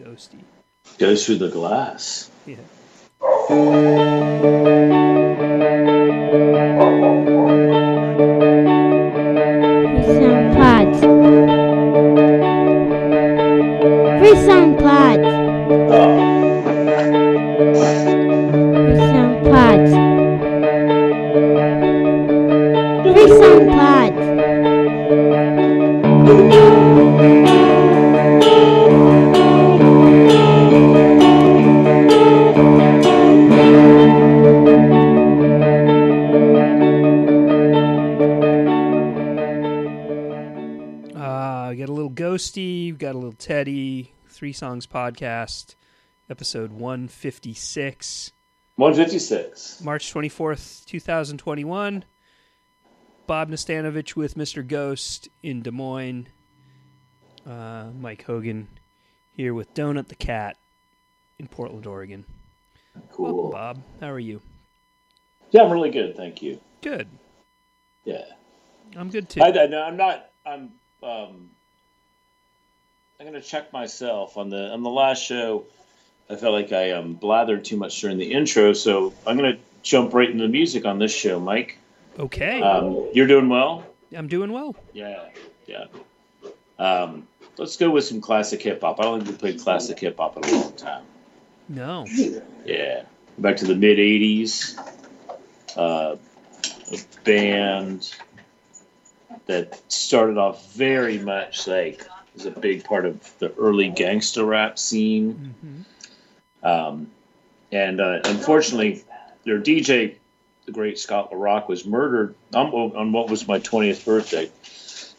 ghosty. Goes through the glass. Yeah. Three songs podcast, episode 156, 156. March 24th, 2021. Bob Nastanovich with Mr. Ghost in Des Moines. Uh, Mike Hogan here with Donut the Cat in Portland, Oregon. Welcome, Cool. Bob. How are you? Yeah, I'm really good. Thank you. Good. Yeah. I'm good too. I, I'm not. I'm. Um, I'm gonna check myself on the on the last show. I felt like I um, blathered too much during the intro, so I'm gonna jump right into the music on this show, Mike. Okay. Um, you're doing well. I'm doing well. Yeah, yeah. Um, let's go with some classic hip hop. I don't think we played classic hip hop in a long time. No. Yeah, back to the mid '80s. Uh, a band that started off very much like was a big part of the early gangster rap scene, hmm um, and uh, unfortunately, their DJ, the great Scott La Rock, was murdered on, on what was my 20th birthday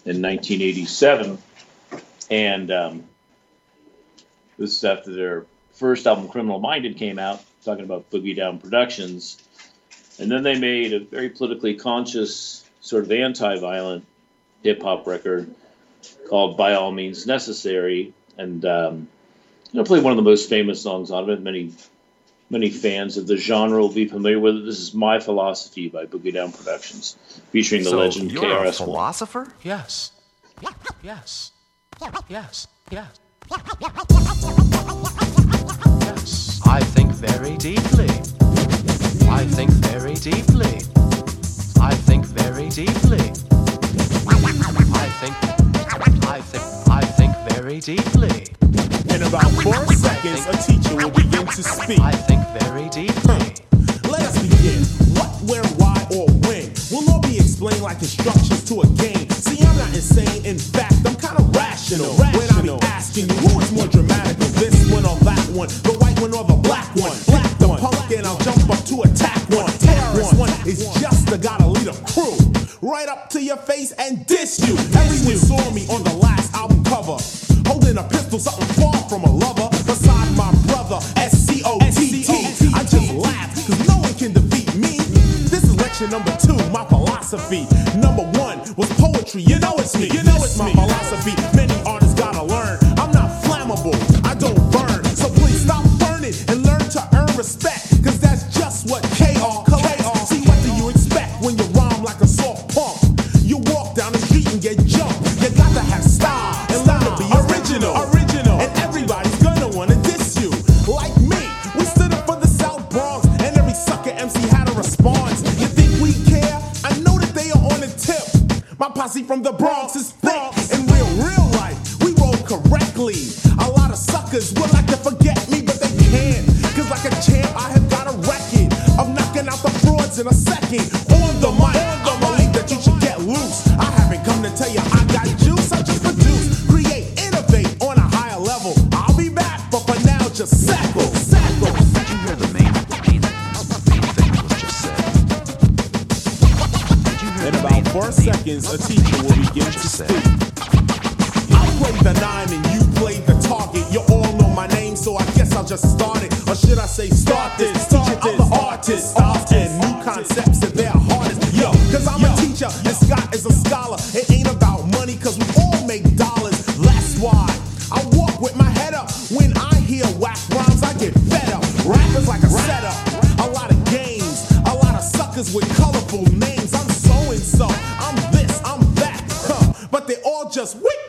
in 1987, and um, this is after their first album, Criminal Minded, came out, talking about Boogie Down Productions. And then they made a very politically conscious, sort of anti violent hip hop record called By All Means Necessary. And, um, you know, play one of the most famous songs on it. Many, many fans of the genre will be familiar with it. This is My Philosophy by Boogie Down Productions, featuring the so legend you're a KRS-One. philosopher? Yes. Yes. Yes. Yes. Yes. I think very deeply. I think very deeply. I think very deeply. I think. I think. I think very deeply. In about four seconds, a teacher will begin to speak. I think very deeply. Let us begin. What, where, why, or when will all be explained like instructions to a game. See, I'm not insane. In fact, I'm kind of rational. rational. When I be asking you who is more dramatic, this one or that one, Right up to your face and diss you. Everyone saw me on the last album cover. Holding a pistol, something far from a lover. Beside my brother, S-C-O-T-T. I just laugh, cause no one can defeat me. This is lecture number two, my philosophy. Number one was poetry, you know it's me. You know I walk with my head up. When I hear whack rhymes, I get fed up. Rap is like a setup, a lot of games, a lot of suckers with colorful names. I'm so and so, I'm this, I'm that, huh? But they all just wick,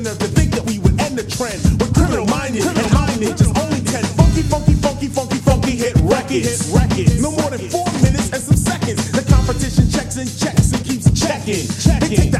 people had the nerve to think that we would end the trend. We're criminal minded and minded, just only 10 funky, funky, funky, funky, funky hit records. No more than four minutes and some seconds. The competition checks and checks and keeps checking. They take the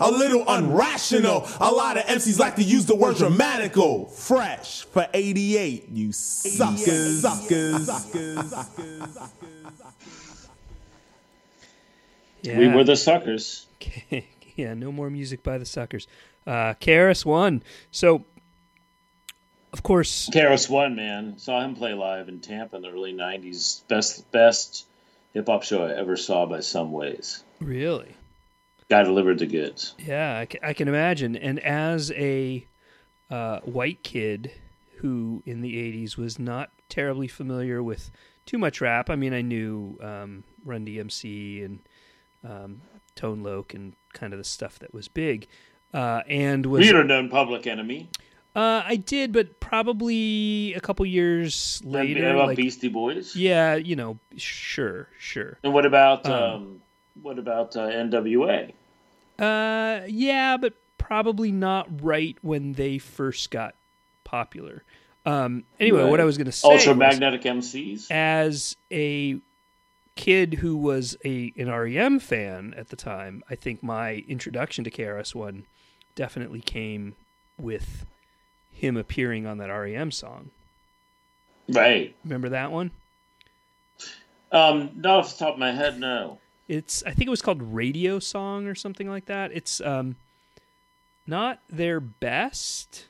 A little unrational. A lot of MCs like to use the word dramatical. Fresh for 88, you suckers. Suckers. Yeah. We were the suckers. yeah, no more music by the suckers. Uh, KRS One. So, of course, KRS One, man, saw him play live in Tampa in the early '90s. Best best hip hop show I ever saw by some ways. really, Guy delivered the goods. yeah, I, ca- I can imagine. And as a uh, white kid who, in the '80s, was not terribly familiar with too much rap. I mean, I knew um, Run DMC and um, Tone Loc and kind of the stuff that was big. Uh, and was You'd have known Public Enemy. Uh, I did, but probably a couple years And later. about like- Beastie Boys. yeah, you know, sure, sure. And what about Um, um, what about uh, NWA? Uh, yeah, but probably not right when they first got popular. Um, anyway, Right. what I was going to say Ultramagnetic MCs. as a kid who was a an REM fan at the time, I think my introduction to KRS One definitely came with him appearing on that REM song. Right. Remember that one? Um, not off the top of my head, no. It's I think it was called Radio Song or something like that. It's um not their best.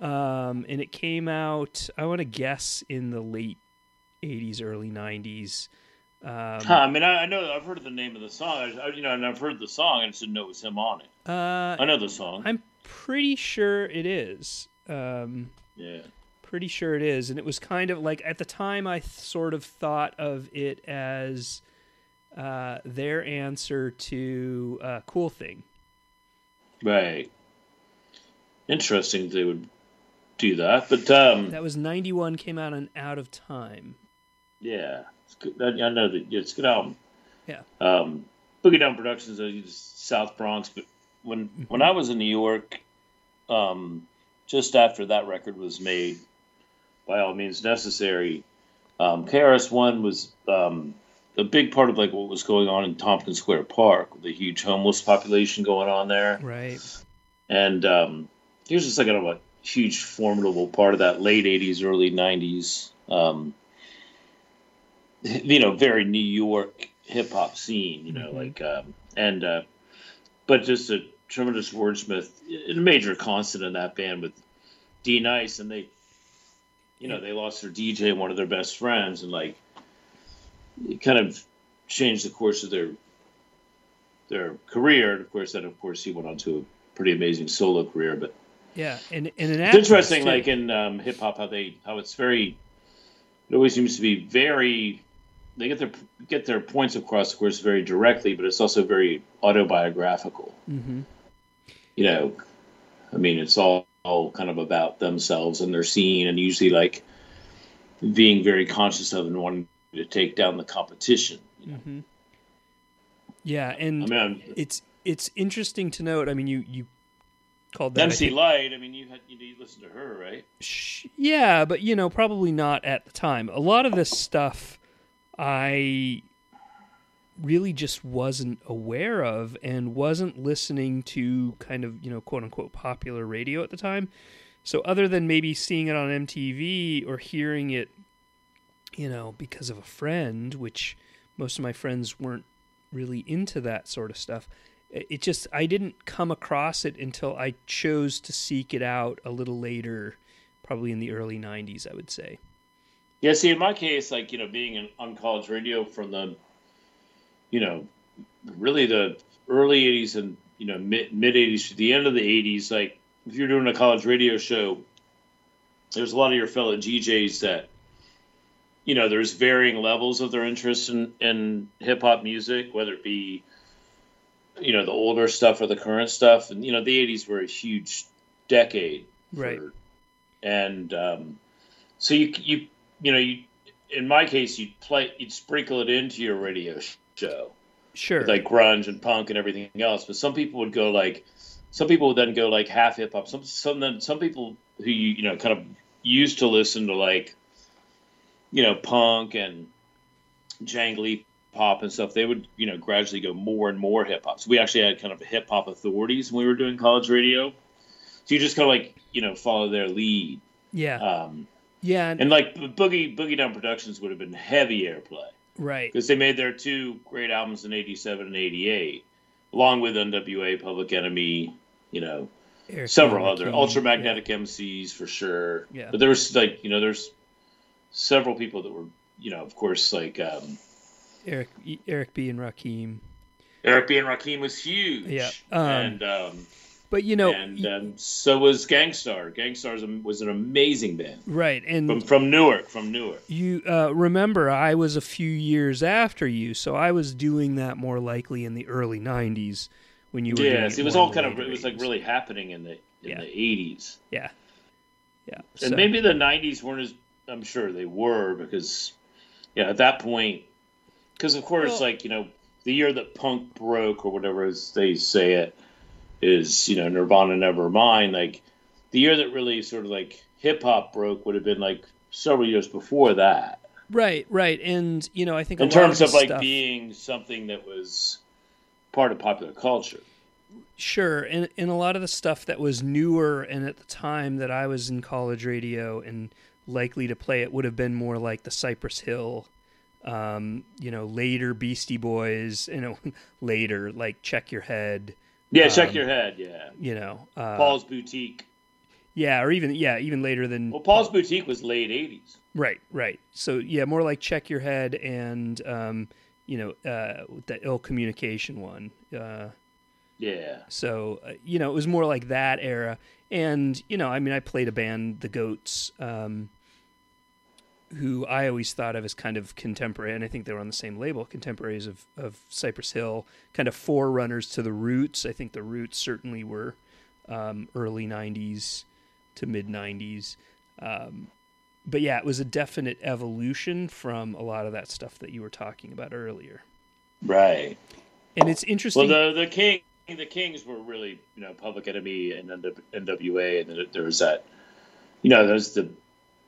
Um and it came out I want to guess in the late 80s early 90s. Um Huh, I mean, I, I know I've heard the name of the song. I, you know, and I've heard the song. I just didn't know it was him on it. uh I know the song. I'm pretty sure it is. Um yeah. pretty sure it is and it was kind of like at the time I th- sort of thought of it as uh their answer to uh Cool Thing. Right. Interesting they would do that, but um, That was 91 came out on Out of Time. yeah. I, know that it's a good album. Yeah. Um, Boogie Down Productions, I use South Bronx, but when when I was in New York, um, just after that record was made, by all means necessary, um, KRS One was um, a big part of like what was going on in Tompkins Square Park, with the huge homeless population going on there. Right. and um, he was just like a, a huge, formidable part of that late '80s, early '90s, um, you know, very New York hip hop scene. You know, Mhm. like um, and uh, but just a tremendous wordsmith, a major constant in that band with D Nice, and they, you know, they lost their DJ, one of their best friends, and like kind of changed the course of their their career. And of course, then of course he went on to a pretty amazing solo career. But Yeah, and and an it's interesting, actress, like in um, hip hop, how they how it's very. It always seems to be very. They get their get their points across, of course, very directly, but it's also very autobiographical. Mhm. You know, I mean, it's all, all kind of about themselves and their scene, and usually like being very conscious of and wanting to take down the competition. You know? Mhm. Yeah, and I mean, I'm, it's it's interesting to note. I mean, you you called that I MC Lyte. I mean, you had you, you listened to her, right? Sh- yeah, but you know, probably not at the time. A lot of this stuff I really just wasn't aware of and wasn't listening to kind of, you know, quote unquote popular radio at the time. So other than maybe seeing it on MTV or hearing it, you know, because of a friend, which most of my friends weren't really into that sort of stuff. It just I didn't come across it until I chose to seek it out a little later, probably in the early '90s, I would say. Yeah. See, in my case, like you know, being in, on college radio from the, you know, really the early '80s and you know mid mid '80s to the end of the '80s, like if you're doing a college radio show, there's a lot of your fellow DJs that, you know, there's varying levels of their interest in, in hip hop music, whether it be, you know, the older stuff or the current stuff. And, you know, the 80s were a huge decade. for- Right. And um, so you, you, you know, you, in my case, you'd play, you'd sprinkle it into your radio show Sure. with like grunge and punk and everything else. But some people would go like, some people would then go like half hip hop. Some some then some people who you you know kind of used to listen to like, you know, punk and jangly pop and stuff. They would you know gradually go more and more hip hop. So we actually had kind of hip hop authorities when we were doing college radio. So you just kind of like you know follow their lead. yeah. Um, yeah. And, and like Boogie Boogie Down Productions would have been heavy airplay right. because they made their two great albums in '87 and '88, along with NWA, Public Enemy, you know, several other Rakim, ultramagnetic MCs for sure. Yeah. But there was like you know, there's several people that were you know, of course, like um. Eric Eric B. and Rakim. Eric B and Rakim was huge. Yeah, um, and um, But you know, and um, so was Gang Starr. Gangstar was an amazing band right, and from from Newark. From Newark. You uh, remember, I was a few years after you, so I was doing that more likely in the early '90s when you were. doing Yes, it was all kind of it was like really happening in the in Yeah. the '80s. yeah, yeah. And so- maybe the '90s weren't as I'm sure they were because, yeah, at that point, because of course, Well- like you know, the year that punk broke or whatever as they say it is, you know, Nirvana Nevermind. Like the year that really sort of like hip hop broke would have been like several years before that. right, right, and you know, I think In terms of, of like stuff- being something that was part of popular culture. Sure, and and a lot of the stuff that was newer and at the time that I was in college radio and likely to play it would have been more like the Cypress Hill, um, you know, later Beastie Boys, you know, later like Check Your Head, Yeah, check Um, your head. Yeah, you know, uh, Paul's Boutique. yeah, or even yeah, even later than Well, Paul's Boutique was late '80s. Right, right. So yeah, more like check your head and um, you know uh, the ill communication one. Uh, Yeah. so uh, you know it was more like that era, and you know I mean I played a band, the Goats, um, who I always thought of as kind of contemporary, and I think they were on the same label, contemporaries of of Cypress Hill, kind of forerunners to the Roots. I think the Roots certainly were um, early '90s to mid '90s. Um, but yeah, it was a definite evolution from a lot of that stuff that you were talking about earlier. Right. And it's interesting. Well, the the king, the Kings were really, you know, Public Enemy and NWA, and there was that, you know, there's the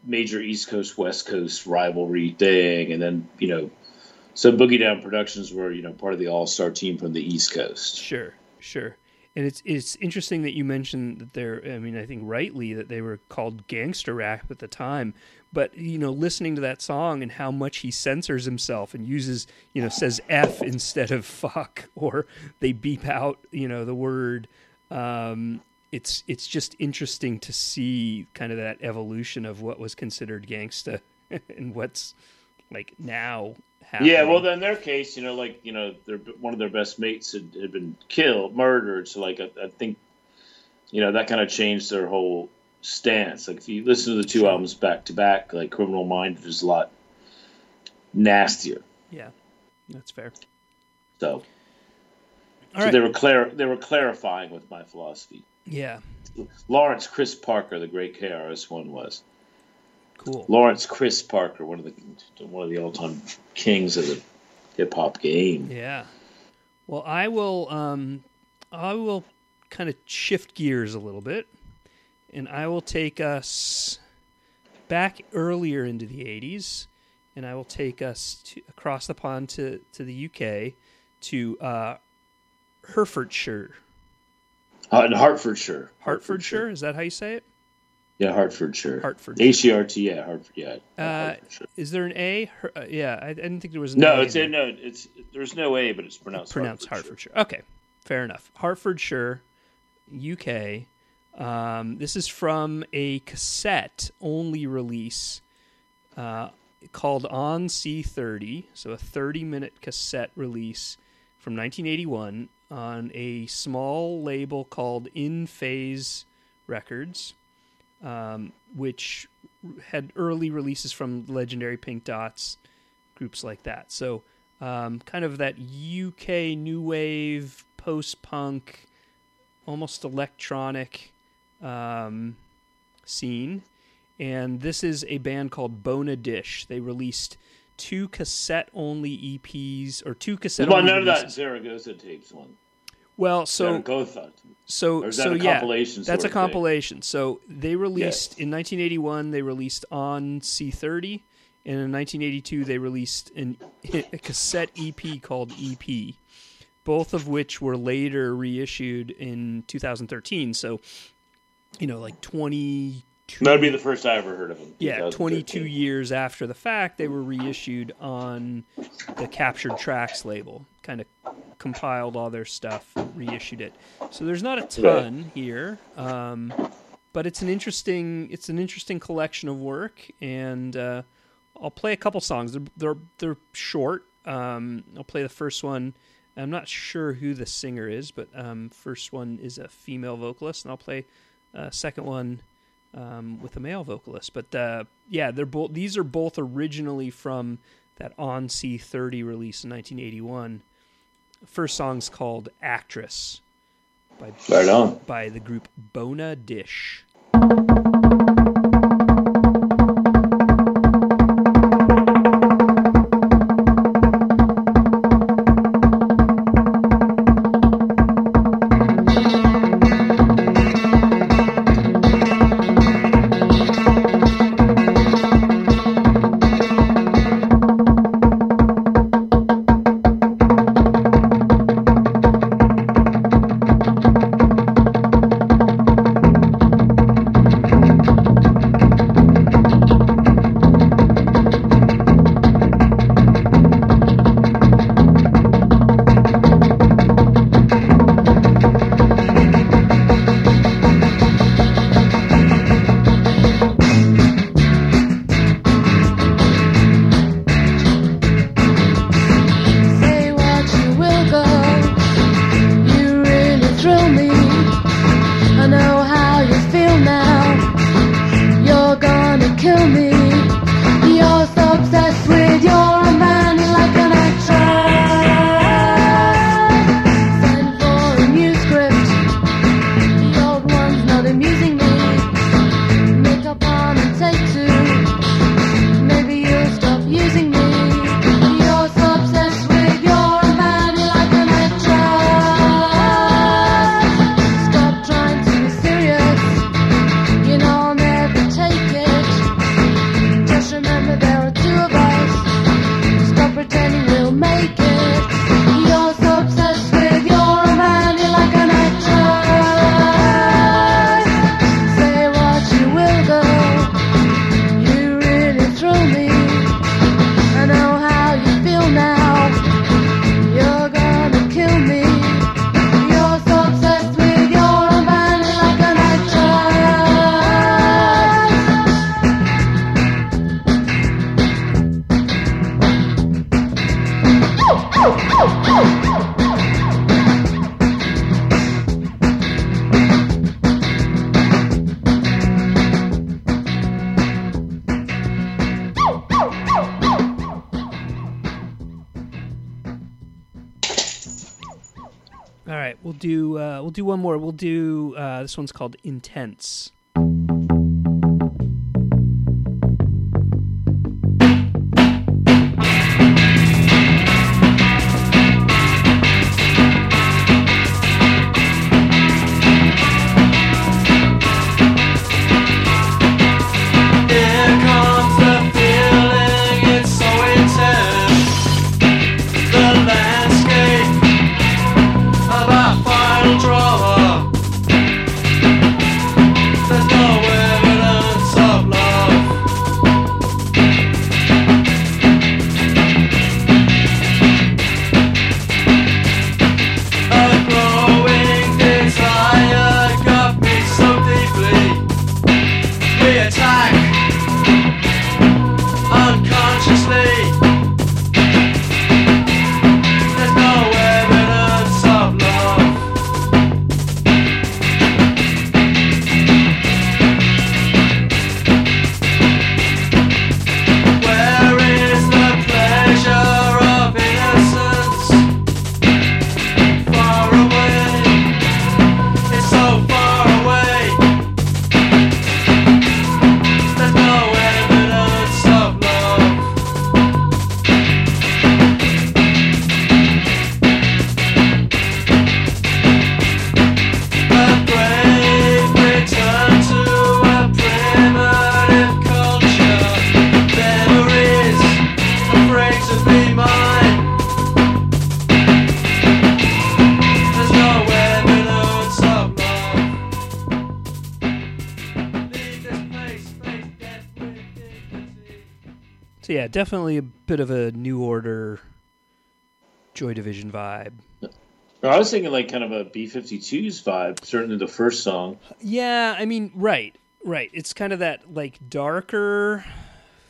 major East Coast West Coast rivalry thing, and then you know, so Boogie Down Productions were, you know, part of the All Star team from the East Coast. Sure, sure. And it's it's interesting that you mentioned that they're. I mean, I think rightly that they were called gangster rap at the time. But you know, listening to that song and how much he censors himself and uses, you know, says "f" instead of "fuck," or they beep out, you know, the word. Um, it's it's just interesting to see kind of that evolution of what was considered gangsta and what's like now happening. Yeah, well, in their case, you know, like you know, their one of their best mates had, had been killed, murdered. So, like, I, I think, you know, that kind of changed their whole stance. Like, if you listen to the two albums back to back, like Criminal Mind is a lot nastier. yeah, that's fair. So, All so right. they were clar- they were clarifying with my philosophy. Yeah, Lawrence Chris Parker, the great KRS One was cool. Lawrence Chris Parker, one of the one of the all time kings of the hip hop game. Yeah. Well, I will. Um, I will kind of shift gears a little bit, and I will take us back earlier into the '80s, and I will take us to, across the pond to to the UK, to uh, Herefordshire. Uh, in Hertfordshire. Hertfordshire, is that how you say it? Yeah, Hertfordshire. Hertfordshire. H E R T. Yeah, Hartford. Yeah. Uh, Is there an A? Her, uh, yeah, I, I didn't think there was an No, A it's a, no. It's there's no A, but it's pronounced pronounced Hertfordshire. Hertfordshire. Okay, fair enough. Hertfordshire, UK. Um, this is from a cassette only release uh, called On C30, so a 30 minute cassette release from 1981 on a small label called In Phase Records, um, which had early releases from legendary Pink Dots, groups like that. So, um, kind of that UK new wave, post punk, almost electronic um, scene. And this is a band called Bona Dish. They released two cassette only EPs or two cassette Well, only none of that. Zaragoza tapes one. Well, so so Or is that so a yeah, compilation that's a of thing? compilation. So they released in 1981. They released on C30, and in 1982 they released an, a cassette EP called EP, both of which were later reissued in 2013. So, you know, like 22. That'd be the first I ever heard of them. Yeah, 22 years after the fact, they were reissued on the Captured Tracks label. Kind of compiled all their stuff, reissued it. So there's not a ton here, um, but it's an interesting it's an interesting collection of work, and uh, I'll play a couple songs. They're they're, they're short. Um, I'll play the first one. I'm not sure who the singer is, but um, first one is a female vocalist, and I'll play uh, second one um, with a male vocalist. But uh, yeah, they're both. These are both originally from that On C30 release in 1981. First song's called "Actress" by Right by the group Bona Dish. This one's called Intense. Definitely a bit of a New Order, Joy Division vibe. I was thinking like kind of a B-52s vibe. Certainly the first song. Yeah, I mean, right, right. It's kind of that like darker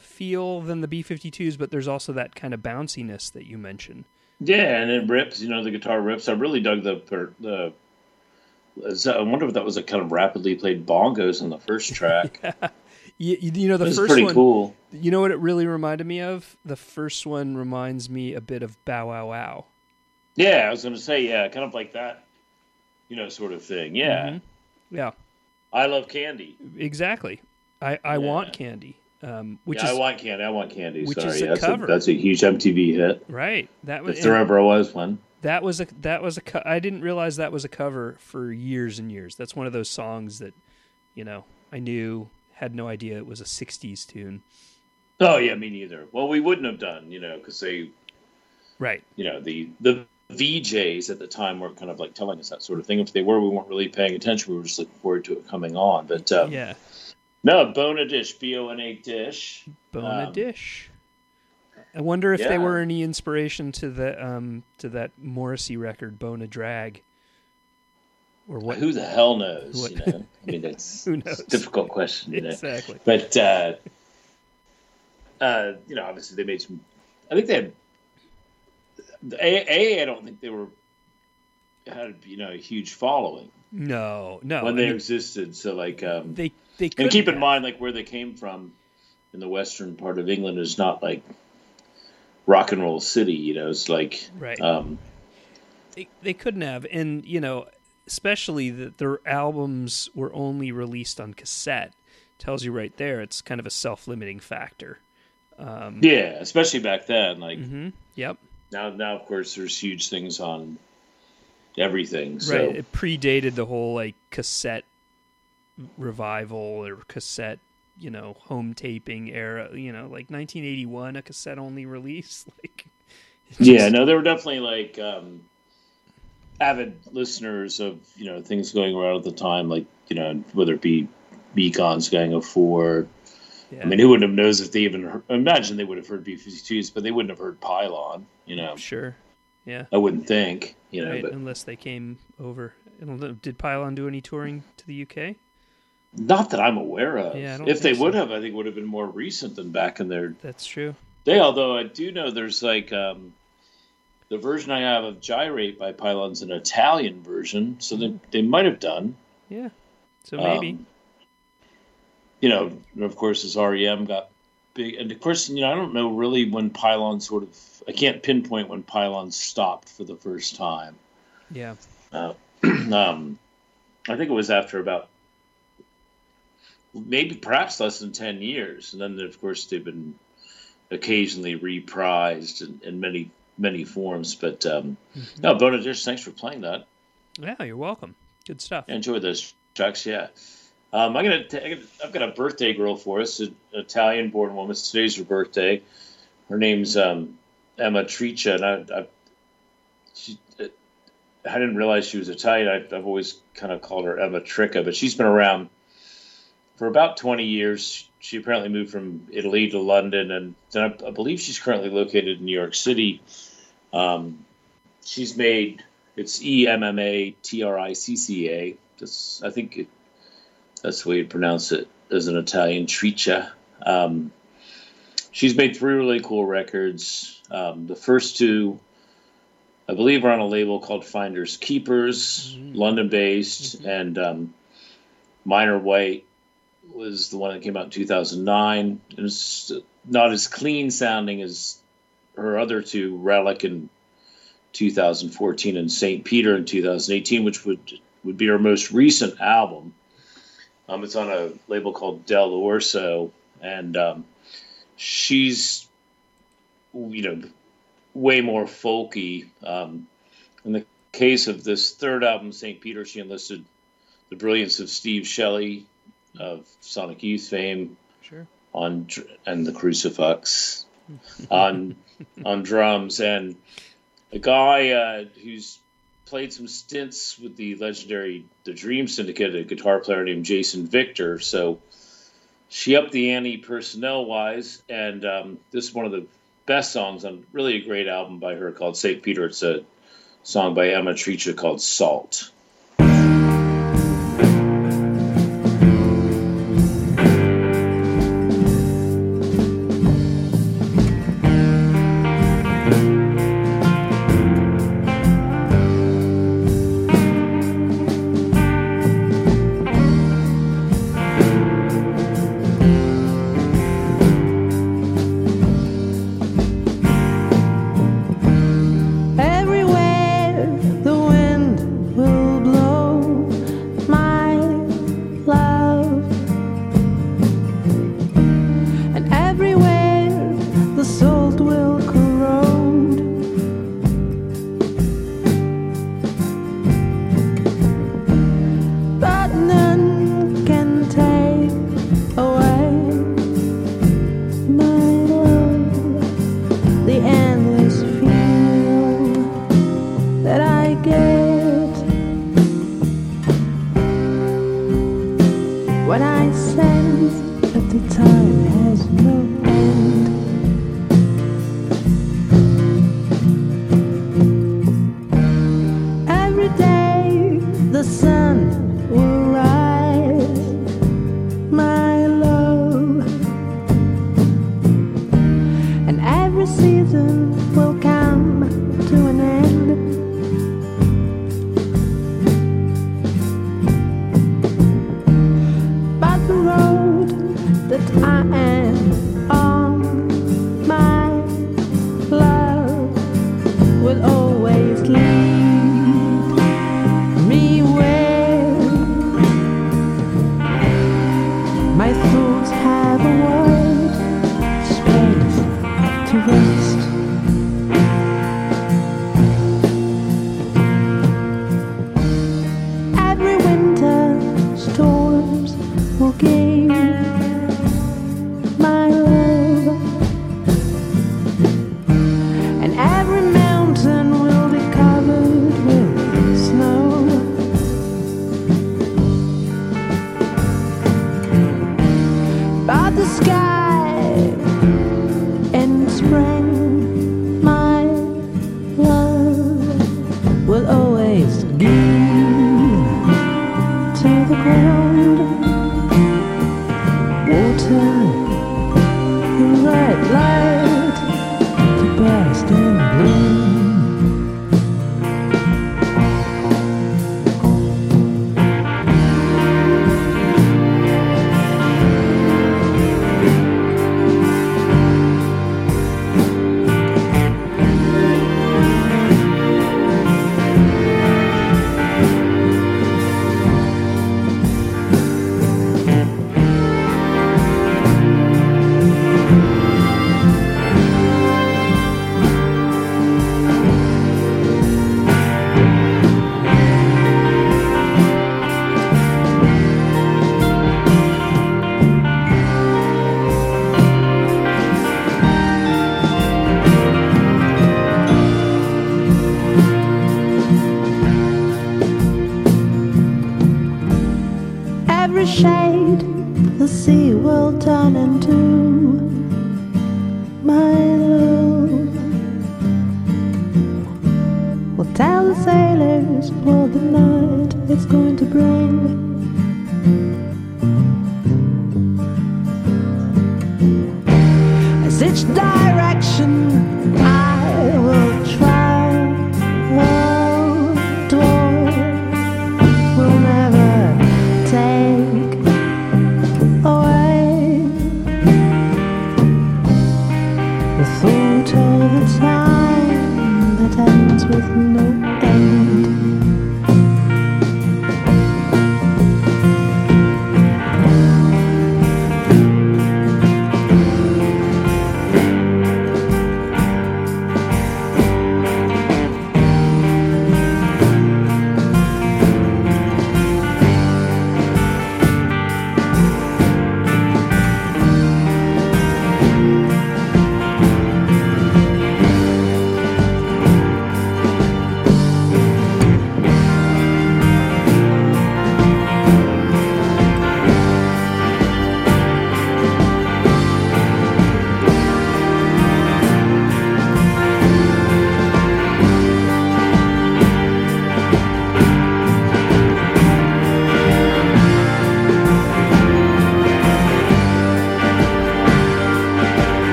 feel than the B52s, but there's also that kind of bounciness that you mentioned. Yeah, and it rips. You know, the guitar rips. I really dug the the. I wonder if that was a kind of rapidly played bongos in the first track. You, you, you know, the first pretty one. cool. You know what it really reminded me of? The first one reminds me a bit of Bow Wow Wow. Yeah, I was gonna say yeah, kind of like that. You know, sort of thing. Yeah, Mhm. Yeah, I love candy. exactly. I, I Yeah. want candy, um, which yeah, is I want candy. I want candy. which Sorry, is a that's cover. a that's a huge MTV hit. right. That was If there ever was one. that was a that was a co- I didn't realize that was a cover for years and years. That's one of those songs that you know I knew had no idea it was a '60s tune. Oh yeah, me neither. Well, we wouldn't have done, you know, because they, Right. you know, the the VJs at the time were kind of like telling us that sort of thing. If they were, we weren't really paying attention. We were just looking forward to it coming on. But um, Yeah. no, Bona Dish, B O N A Dish. Bona Um, dish. I wonder if they were any inspiration to the um to that Morrissey record, Bona Drag. Or what? Who the hell knows? What- You know, I mean, that's Who knows? a difficult question. You know, Exactly. but uh, uh, you know, obviously they made some. I think they had. A, a I don't think they were had you know a huge following No, no. when I they mean, existed. So like, um, they they and keep in have. mind like where they came from in the western part of England is not like rock and roll city. You know, it's like Right. um, they, they couldn't have and you know especially that their albums were only released on cassette tells you right there it's kind of a self-limiting factor um, yeah, especially back then. Like mhm, yep now, now of course there's huge things on everything. So right it predated the whole like cassette revival or cassette you know home taping era you know like 1981 a cassette only release like it yeah, no, there were definitely like um, avid listeners of you know things going around at the time, like you know whether it be Beacon's Gang of Four. Yeah, I mean, who wouldn't have knows if they even heard, imagine they would have heard B52s, but they wouldn't have heard Pylon. You know, sure yeah I wouldn't think. You know, right but unless they came over did pylon do any touring to the uk not that I'm aware of. Yeah, I don't if they think would so. have, I think it would have been more recent than back in their That's true. day. Although I do know there's like um, the version I have of Gyrate by Pylon's an Italian version, so they they might have done. Yeah. So maybe. Um, you know, of course, as REM got big, and of course, you know, I don't know really when Pylon sort of, I can't pinpoint when Pylon stopped for the first time. Yeah. Uh, um, I think it was after about maybe perhaps less than 10 years. And then, of course, they've been occasionally reprised in, in many, many forms. But um, no, Bona Dish, thanks for playing that. Yeah, you're welcome. Good stuff. Enjoy those tracks, yeah. Um, I'm gonna. T- I've got a birthday girl for us, an Italian-born woman. Today's her birthday. Her name's um, Emma Tricca, and I, I, she, I didn't realize she was Italian. I, I've always kind of called her Emma Tricca, but she's been around for about 20 years. She apparently moved from Italy to London, and then I, I believe she's currently located in New York City. Um, she's made it's E M M A T R I C C A. I think it, that's the way you pronounce it as an Italian Tricca. Um, she's made three really cool records. Um, the first two, I believe, are on a label called Finders Keepers, London based, and um, Minor White was the one that came out in 2009. It was not as clean sounding as her other two, Relic in 2014 and St. Peter in 2018, which would would be her most recent album. Um, it's on a label called Dell'Orso, and um, she's, you know, way more folky. Um, in the case of this third album, St. Peter, she enlisted the brilliance of Steve Shelley of Sonic Youth fame Sure. on and the Crucifucks on on drums, and a guy uh, who's played some stints with the legendary the Dream Syndicate, a guitar player named Jason Victor. So she upped the ante personnel wise, and um, this is one of the best songs on really a great album by her called St. Peter. It's a song by Emma Tricca called Salt.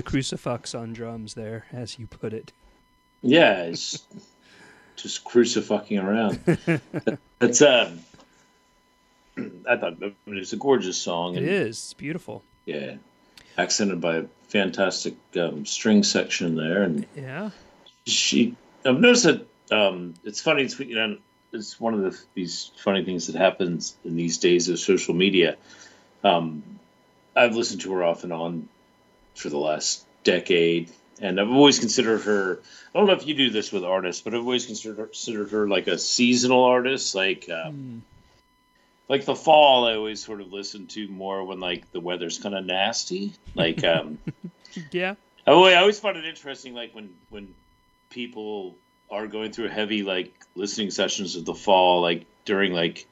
The Crucifucks on drums there, as you put it. Yeah, it's just crucifixing around. It's um, I thought I mean, it's a gorgeous song. It is. It's beautiful. Yeah, accented by a fantastic um, string section there, and Yeah. she. I've noticed that um, it's funny. It's you know, it's one of the, these funny things that happens in these days of social media. Um, I've listened to her off and on for the last decade, and I've always considered her. I don't know if you do this with artists, but I've always considered considered her like a seasonal artist, like. Um, like the fall i always sort of listen to more when like the weather's kind of nasty like um Yeah. I I always find it interesting, like when when people are going through heavy like listening sessions of the fall, like during like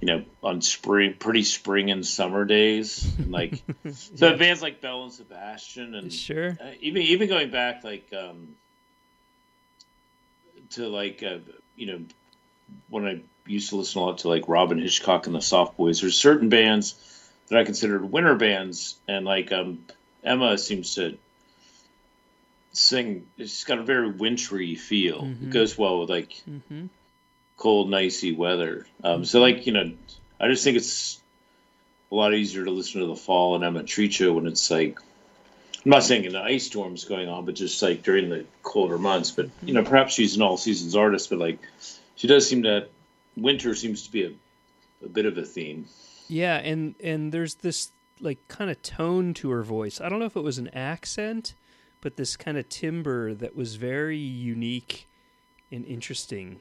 you know on spring, pretty spring and summer days, and, like so bands like Belle and Sebastian, and Sure. uh, even even going back like um to like uh, you know when I used to listen a lot to like Robyn Hitchcock and the Soft Boys. There's certain bands that I considered winter bands, and like um, Emma seems to sing. It's got a very wintry feel. It goes well with like Mm-hmm. Cold, nicey weather. Um, so like you know, I just think it's a lot easier to listen to the fall and Emma Tricca when it's like. I'm not saying an ice storm's going on, but just like during the colder months. But you know, perhaps she's an all seasons artist, but like she does seem to winter seems to be a, a bit of a theme. Yeah, and and there's this like kind of tone to her voice. I don't know if it was an accent, but this kind of timbre that was very unique and interesting.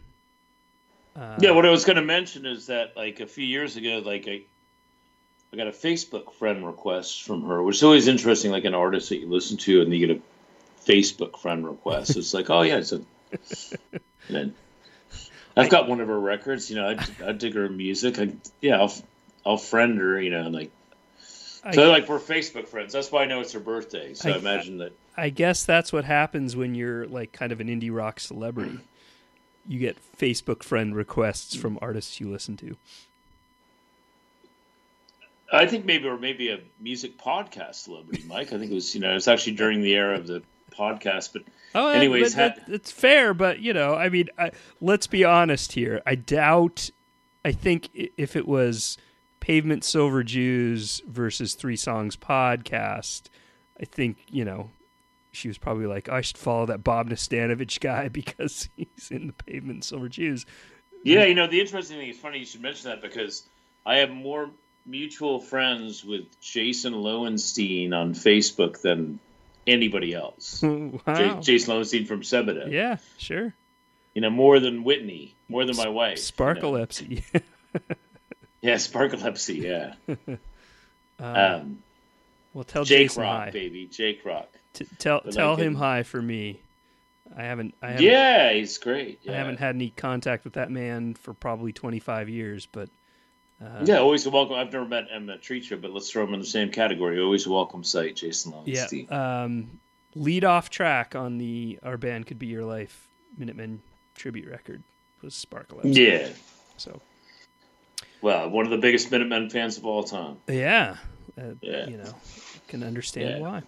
Uh, yeah, what I was going to mention is that like a few years ago, like I, I got a Facebook friend request from her, which is always interesting. Like an artist that you listen to, and you get a Facebook friend request. it's like, oh yeah, it's a. Then I've got one of her records. You know, I, I dig her music. I, yeah, I'll, I'll friend her. You know, and like I, so, like we're Facebook friends. That's why I know it's her birthday. So I, I- imagine that. I guess that's what happens when you're like kind of an indie rock celebrity. You get Facebook friend requests from artists you listen to. I think maybe or maybe a music podcast celebrity, Mike. I think it was you know it's actually during the era of the podcast, but Oh, Anyways, but that, ha- it's fair, but you know, I mean, I, let's be honest here. I doubt. I think if it was Pavement Silver Jews versus Three Songs podcast, I think you know she was probably like, I should follow that Bob Nastanovich guy because he's in the Pavement Silver Jews. yeah, you know the interesting thing is funny you should mention that because I have more mutual friends with Jason Loewenstein on Facebook than anybody else. wow. J- Jason Loewenstein from Sebadoh. yeah, sure. You know more than Whitney, more than my wife. you know. Sparklepsy. Yeah, sparklepsy. Yeah. Uh, Um, Well, tell Jake Jason Rock, hi. baby, Jake Rock. T- tell But tell him hi for me. I haven't. I haven't, Yeah, he's great. I haven't had any contact with that man for probably 25 years, but uh, Yeah, always a welcome. I've never met Treat Show, but let's throw him in the same category. Always a welcome sight, Jason yeah. Loewenstein. Um, lead off track on the "Our Band Could Be Your Life" Minutemen tribute record was Sparkle. Episode. yeah. So Well, one of the biggest Minutemen fans of all time. yeah, uh, Yeah. you know, can understand Yeah. why.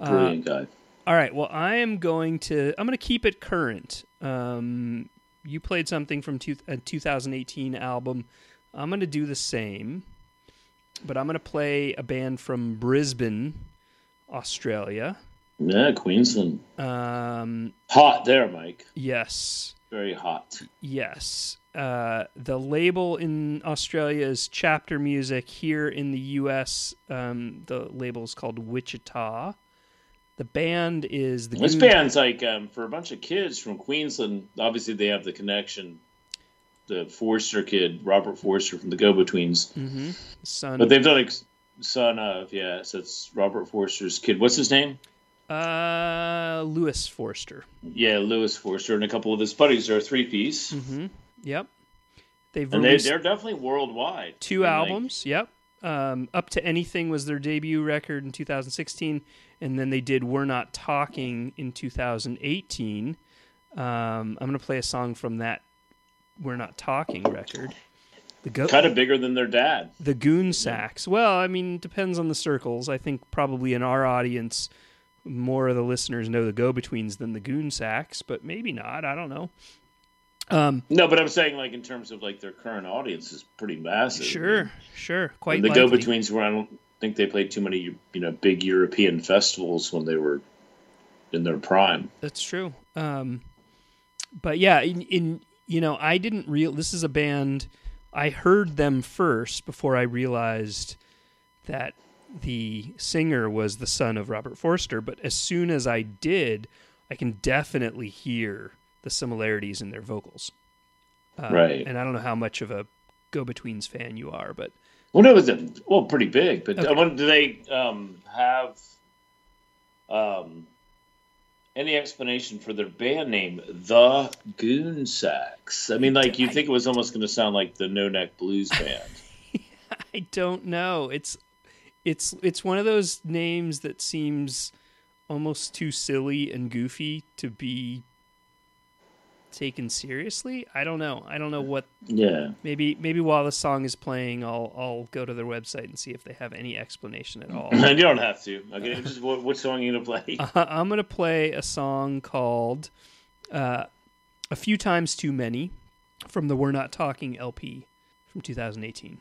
Uh, Brilliant guy. All right. Well, I am going to. I'm going to keep it current. Um, you played something from two, a 2018 album. I'm going to do the same, but I'm going to play a band from Brisbane, Australia. Yeah, Queensland. Um, Hot there, Mike. yes, Very hot. yes. Uh, the label in Australia is Chapter Music. Here in the U.S., um, the label is called Wichita. The band is the This Goon- band's like um, for a bunch of kids from Queensland. Obviously, they have the connection. The Forster kid, Robert Forster from the Go Betweens, Mhm. son. but they've done like son of yeah. So it's Robert Forster's kid. What's his name? Uh, Louis Forster. Yeah, Louis Forster and a couple of his buddies are a three piece, Mm-hmm. Yep. They've and they, they're definitely worldwide. two mean, like, albums. Yep. Um, Up to Anything was their debut record in 2016, and then they did We're Not Talking in 2018. Um, I'm gonna play a song from that We're Not Talking record. The go- kind of bigger than their dad. the Goon Sax. Well, I mean, depends on the circles. I think probably in our audience, more of the listeners know the Go Betweens than the Goon Sax, but maybe not. I don't know. Um, No, but I'm saying like in terms of like their current audience is pretty massive. sure, sure, quite And the likely. Go Betweens were I don't think they played too many you know big European festivals when they were in their prime. That's true. Um, but yeah, in, in you know, I didn't real. This is a band. I heard them first before I realized that the singer was the son of Robert Forster. But as soon as I did, I can definitely hear the similarities in their vocals. Uh, Right. And I don't know how much of a Go Betweens fan you are, but Well, it was a, well pretty big. But Okay. when, do they um, have um, any explanation for their band name, the Goon Sax? I mean, like you think it was almost going to sound like the No Neck Blues Band. I don't know. It's it's it's one of those names that seems almost too silly and goofy to be taken seriously. I don't know. I don't know what yeah. maybe maybe while the song is playing I'll I'll go to their website and see if they have any explanation at all. you don't have to. Okay, just what, what song are you going to play? Uh, I'm going to play a song called uh, A Few Times Too Many from the We're Not Talking LP from 2018.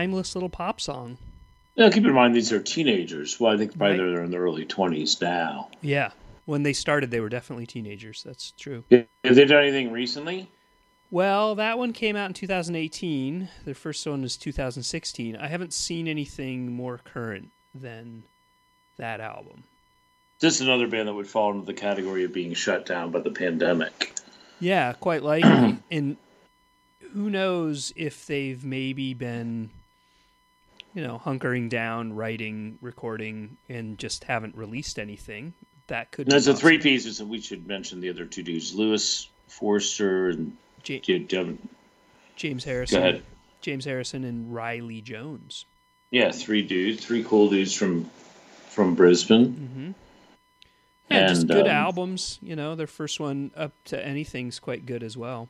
Timeless little pop song. Now, keep in mind these are teenagers. Well, I think probably Right. they're in their early twenties now. Yeah. When they started, they were definitely teenagers. That's true. Have they done anything recently? Well, that one came out in 2018. Their first one was 2016. I haven't seen anything more current than that album. This is another band that would fall into the category of being shut down by the pandemic. Yeah, quite likely. and who knows if they've maybe been, you know, hunkering down, writing, recording, and just haven't released anything. That could. There's the three pieces that we should mention the other two dudes: Louis Forster and Ja- J- Devin. James Go Harrison. ahead. James Harrison and Riley Jones. Yeah, three dudes, three cool dudes from from Brisbane. Mm-hmm. Yeah, just And, good um, albums. You know, their first one up to anything's quite good as well.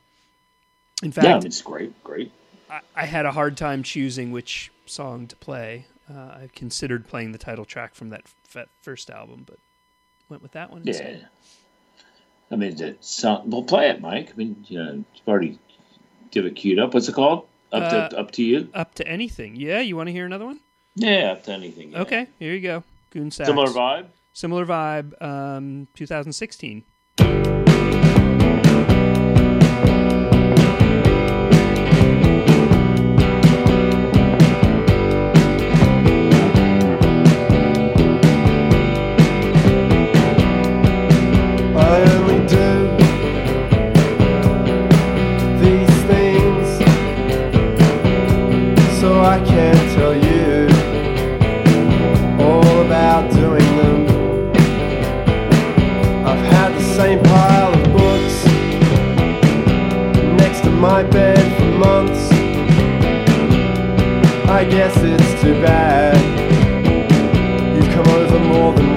In fact, yeah, it's great, great. I, I had a hard time choosing which song to play. Uh, I considered playing the title track from that f- first album, but went with that one. Yeah. instead. I mean, it sound, well, play it, Mike. I mean, you know, you've already give it queued up. What's it called? Up Uh, to up to you. Up to anything. Yeah, you want to hear another one? Yeah, up to anything. yeah. Okay, here you go. Goon. Similar vibe. Similar vibe. Um, 2016. I guess it's too bad. You've come over more than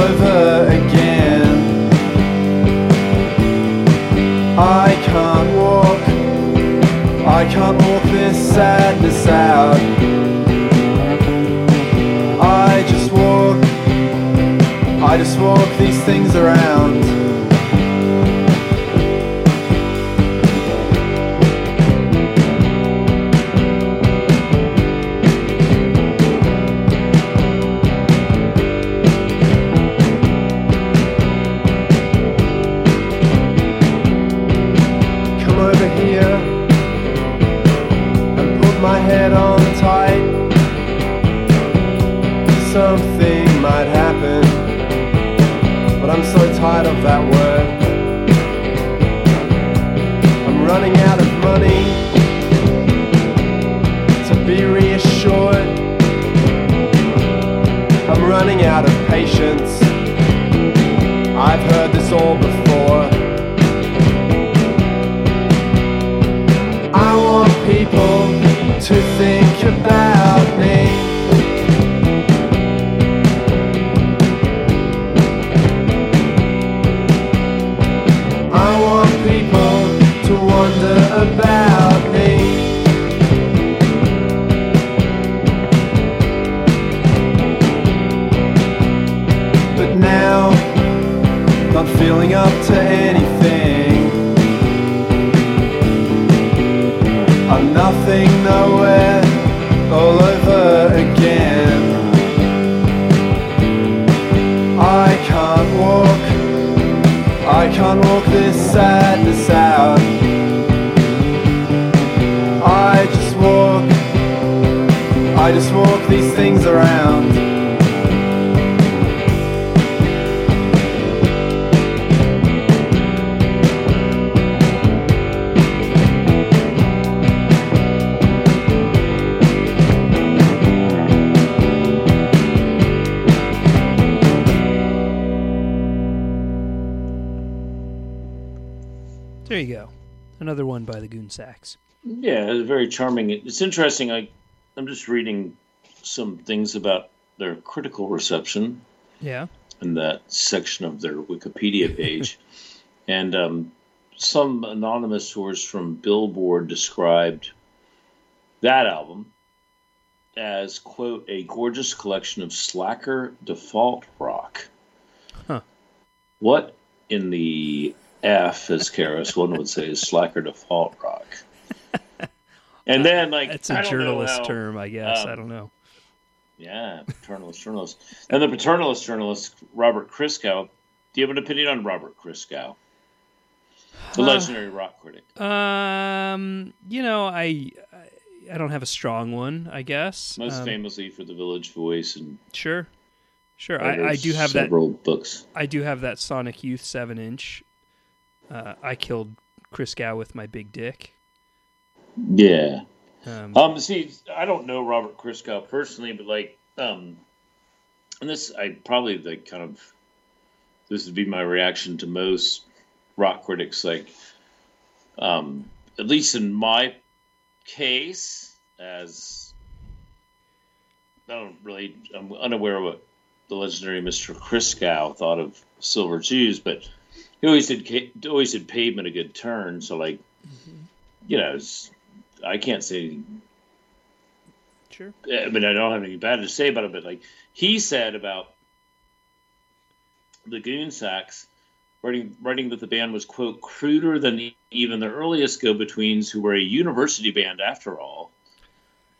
over again. I can't walk, I can't walk this sadness out. I just walk, I just walk these things around. Running out of money to be reassured. I'm running out of patience. I've heard this all before. I want people to think about nowhere, all over again. I can't walk, I can't walk this sadness out. I just walk, I just walk these things around. By the Goon Sax. Yeah, it's very charming. It's interesting. I, I'm just reading some things about their critical reception Yeah. in that section of their Wikipedia page. and um, some anonymous source from Billboard described that album as, quote, a gorgeous collection of slacker default rock. Huh. What in the F, as Karis one would say, is slacker default rock? And then, like, That's I a journalist how- term, I guess. um, I don't know. yeah, paternalist journalist. And the paternalist journalist, Robert Christgau. Do you have an opinion on Robert Christgau? The Huh. legendary rock critic. Um, you know, I I- I don't have a strong one. I guess. Most Um, famously for The Village Voice and Sure, sure. I, I do have that. several books. I do have that Sonic Youth seven inch. Uh, I killed Christgau with my big dick. Yeah. Um, Um, see, I don't know Robert Christgau personally, but like, um, and this, I probably like kind of, this would be my reaction to most rock critics. Like, um, at least in my case, as I don't really, I'm unaware of what the legendary Mr. Christgau thought of Silver Jews, but he always did, always did pavement a good turn. So like, you know, I can't say sure. I mean, I don't have anything bad to say about it, but like he said about the Goon Sax, writing writing that the band was quote cruder than even the earliest go-betweens, who were a university band after all,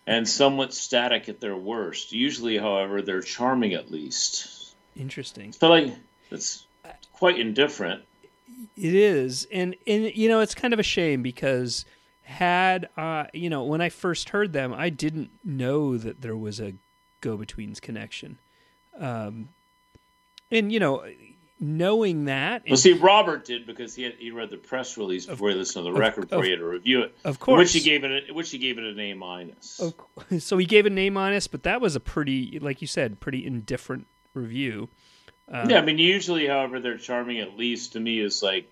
and somewhat static at their worst. Usually, however, they're charming at least. Interesting. So like that's quite indifferent. It is, and and you know, it's kind of a shame because had uh, you know, when I first heard them, I didn't know that there was a go betweens connection. Um, and you know, knowing that, Well, see, Robert did because he had, he read the press release before he listened to the of- record before of- he had to review it. of course, which he gave it, a, which he gave it an A minus. Of so he gave a name on us, but that was a pretty, like you said, pretty indifferent review. Um, yeah, I mean, usually, however, they're charming. At least to me, is like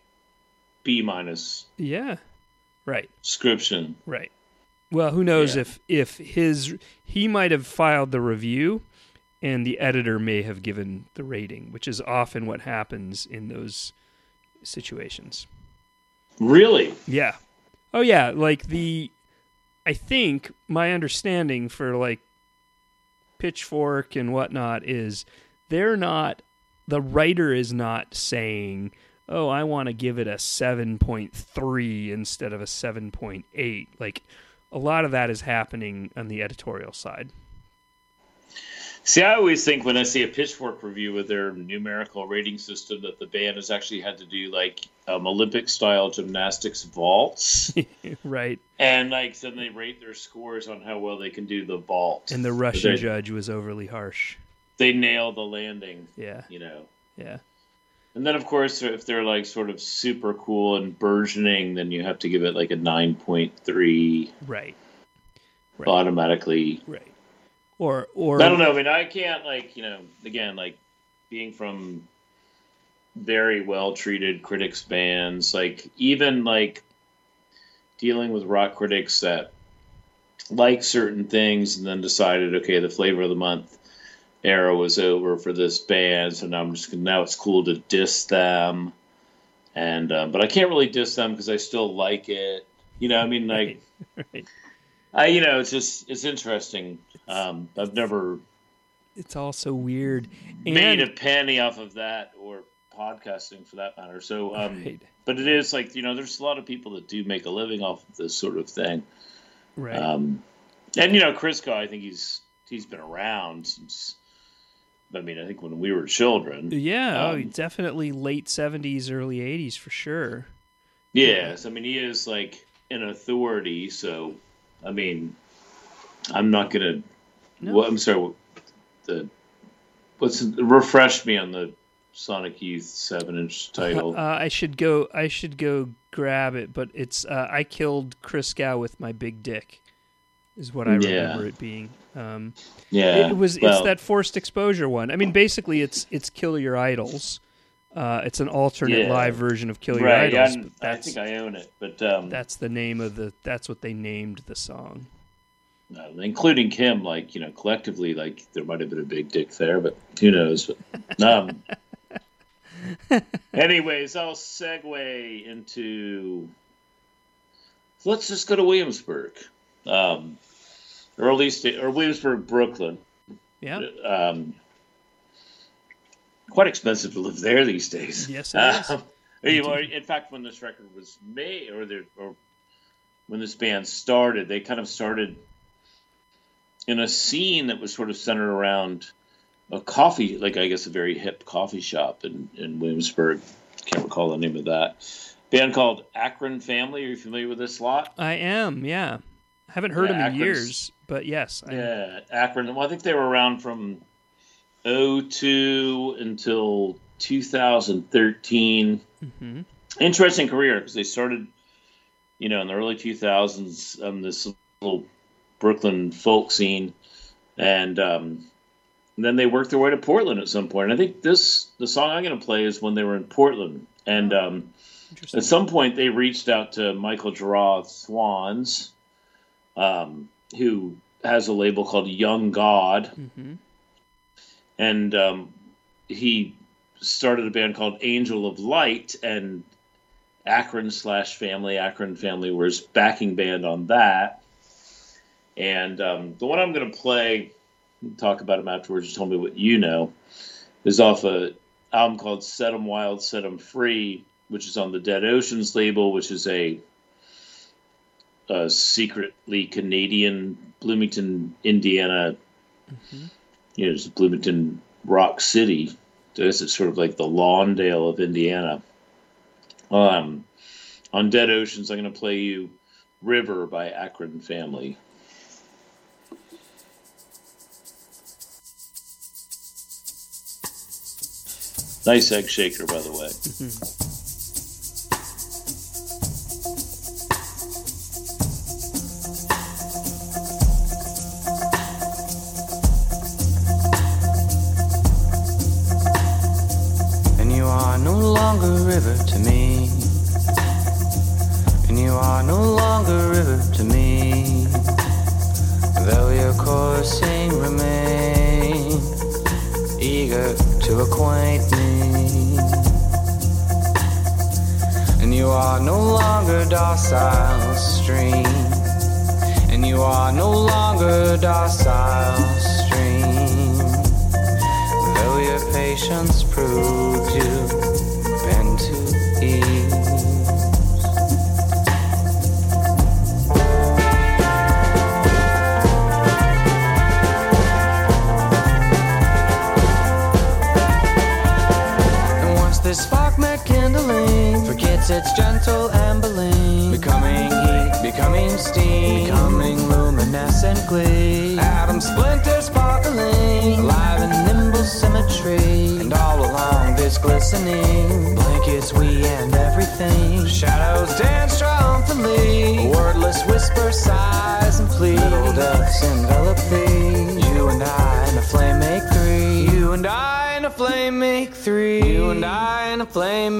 B minus yeah, right, description. right. Well, who knows Yeah. if if his he might have filed the review, and the editor may have given the rating, which is often what happens in those situations. Really? Yeah. Oh yeah, like the I think my understanding for like Pitchfork and whatnot is they're not the writer is not saying, "Oh, I want to give it a 7.3 instead of a 7.8." Like a lot of that is happening on the editorial side. See, I always think when I see a Pitchfork review with their numerical rating system that the band has actually had to do like um, Olympic style gymnastics vaults, right. and like then they rate their scores on how well they can do the vault. And the Russian judge was overly harsh. They nail the landing. Yeah. You know. Yeah. And then, of course, if they're like sort of super cool and burgeoning, then you have to give it like a 9.3 Right. automatically. Right. Or or I don't know. I mean, I can't like you know again like being from very well treated critics bands, like even like dealing with rock critics that like certain things and then decided, okay, the flavor of the month era was over for this band, so now I'm just now it's cool to diss them. And um, but I can't really diss them because I still like it. You know, I mean, like, Right. I you know, it's just it's interesting. Um, I've never It's all so weird. made And a penny off of that or podcasting for that matter. So, um, Right. but it is like you know, there's a lot of people that do make a living off of this sort of thing. right. Um, and you know, Christgau, I think he's he's been around since. I mean, I think when we were children. yeah, oh, um, definitely late 70s, early 80s for sure. Yes, I mean he is like an authority. So, I mean, I'm not gonna. No. Well, I'm sorry. The what's refresh me on the Sonic Youth seven inch title. Uh, I should go. I should go grab it, but it's uh, I killed Christgau with my big dick, is what I Yeah. remember it being. Um, yeah, it was. well, it's that forced exposure one. I mean, basically, it's it's Kill Your Idols. Uh, it's an alternate Yeah. live version of Kill Your right. Idols. I think I own it, but um, that's the name of the. That's what they named the song. uh, including Kim, like you know, collectively, like there might have been a big dick there, but who knows? But, um, anyways, I'll segue into. Let's just go to Williamsburg, um, early state or Williamsburg, Brooklyn. Yeah. Um, quite expensive to live there these days. Yes, it is. Um, in fact, when this record was made, or there, or when this band started, they kind of started in a scene that was sort of centered around a coffee, like I guess a very hip coffee shop in in Williamsburg. Can't recall the name of that band called Akron Family. Are you familiar with this lot? I am. Yeah. Haven't heard Yeah, them in Akron's- years, but yes. I, Yeah, Akron. Well, I think they were around from 02 until 2013. Mhm. Interesting career because they started, you know, in the early 2000s, um, this little Brooklyn folk scene, and um, then they worked their way to Portland at some point. And I think this the song I'm going to play is when they were in Portland, and um, at some point they reached out to Michael Gira Swans, um, who has a label called Young God, hmm and um, he started a band called Angel of Light, and Akron slash Family, Akron Family was backing band on that. And um, the one I'm going to play, talk about him afterwards. Tell me what you know. Is off a album called "Set 'Em Wild, Set 'Em Free," which is on the Dead Oceans label, which is a, a secretly Canadian Bloomington, Indiana you know, it's Bloomington Rock City. This is sort of like the Lawndale of Indiana. Um, on Dead Oceans, I'm going to play you River by Akron Family. Nice egg shaker, by the way. And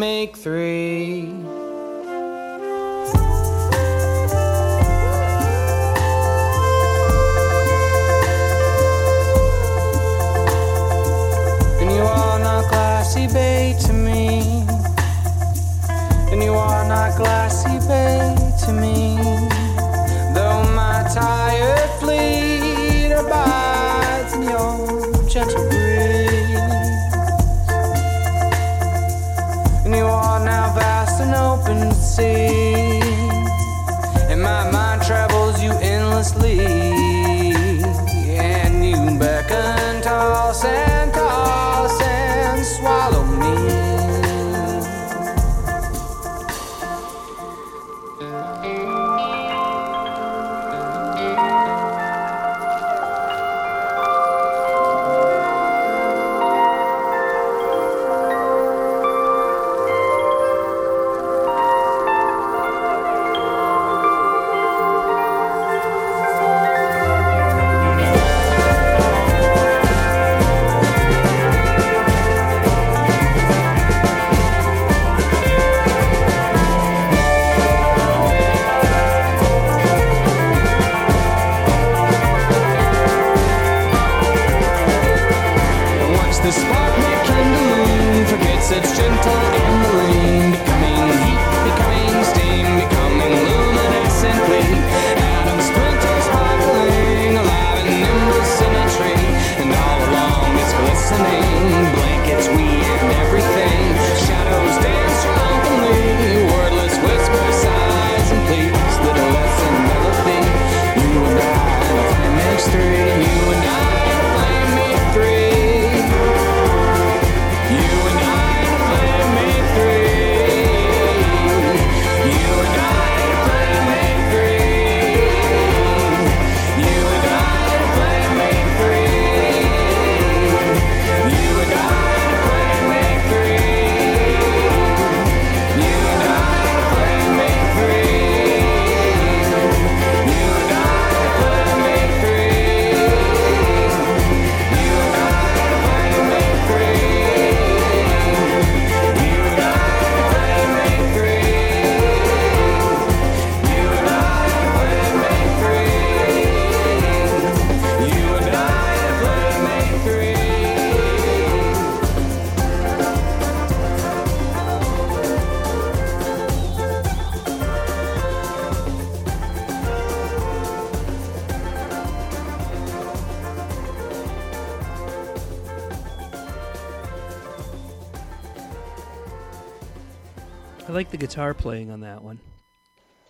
guitar playing on that one.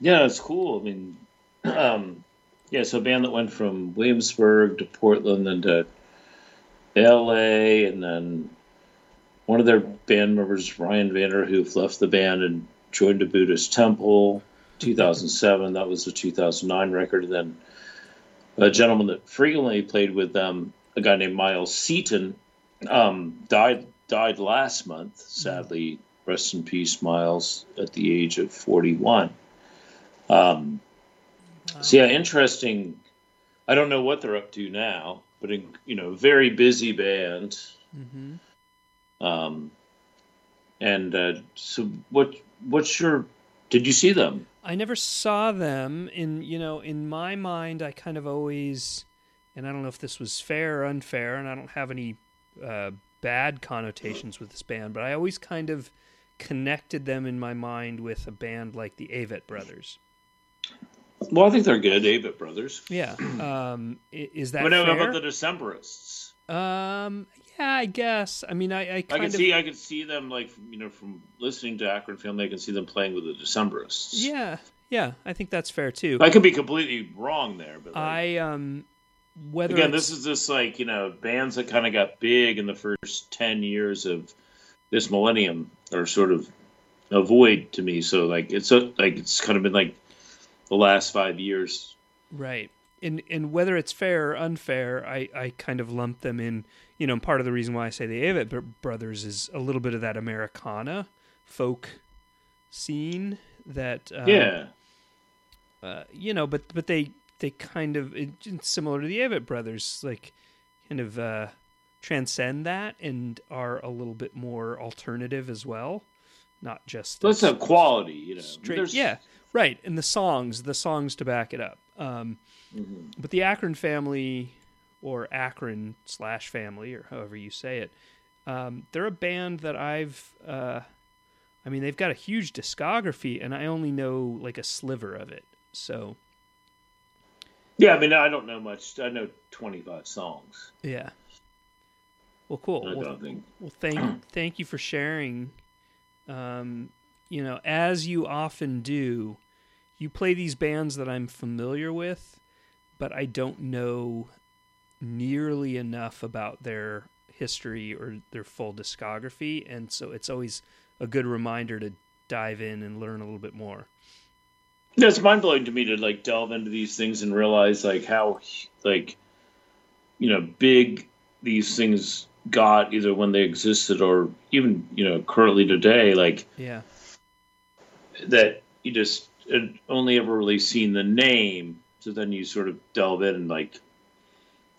Yeah, it's cool. I mean, um, yeah, so a band that went from Williamsburg to Portland and to L.A. and then one of their band members, Ryan Vanderhoof, left the band and joined a Buddhist temple. 2007, that was the 2009 record. And then a gentleman that frequently played with them, a guy named Miles Seaton, um, died died last month. Sadly, rest in peace, Miles, at the age of 41. Um, so yeah, interesting. I don't know what they're up to now, but in, you know, very busy band. Mm-hmm. Um, and uh, so, what? What's your? Did you see them? I never saw them in you know in my mind I kind of always and I don't know if this was fair or unfair and I don't have any uh, bad connotations with this band but I always kind of connected them in my mind with a band like the Avett Brothers. Well, I think they're good, Avett Brothers. Yeah, um, is that But how about the Decemberists? um, yeah, I guess. I mean, I, I I can of see, I can see them like you know from listening to Akron Family, I can see them playing with the Decemberists. yeah, yeah. I think that's fair too. I could be completely wrong there, but like, I um, whether again, it's- this is just like you know bands that kind of got big in the first ten years of this millennium are sort of a void to me. So like it's a, like it's kind of been like the last five years. Right. And and whether it's fair or unfair, I, I kind of lump them in. You know, part of the reason why I say the Avett Brothers is a little bit of that Americana folk scene that um, yeah, uh, you know, but but they they kind of similar to the Avett Brothers, like kind of uh, transcend that and are a little bit more alternative as well, not just so it's as a quality, you know. straight. Yeah, right. And the songs, the songs to back it up. Um, Mhm. but the Akron family, or Akron slash family, or however you say it, um, they're a band that I've. Uh, I mean, they've got a huge discography, and I only know like a sliver of it. So Yeah, I mean, I don't know much. I know 25 songs. yeah. Well, cool. I Well, think. well, thank thank you for sharing. Um, you know, as you often do, you play these bands that I'm familiar with, but I don't know nearly enough about their history or their full discography, and so it's always a good reminder to dive in and learn a little bit more. Yeah, it's mind blowing to me to like delve into these things and realize like how like you know big these things got either when they existed or even you know currently today. Like Yeah, that you just had only ever really seen the name, so then you sort of delve in and like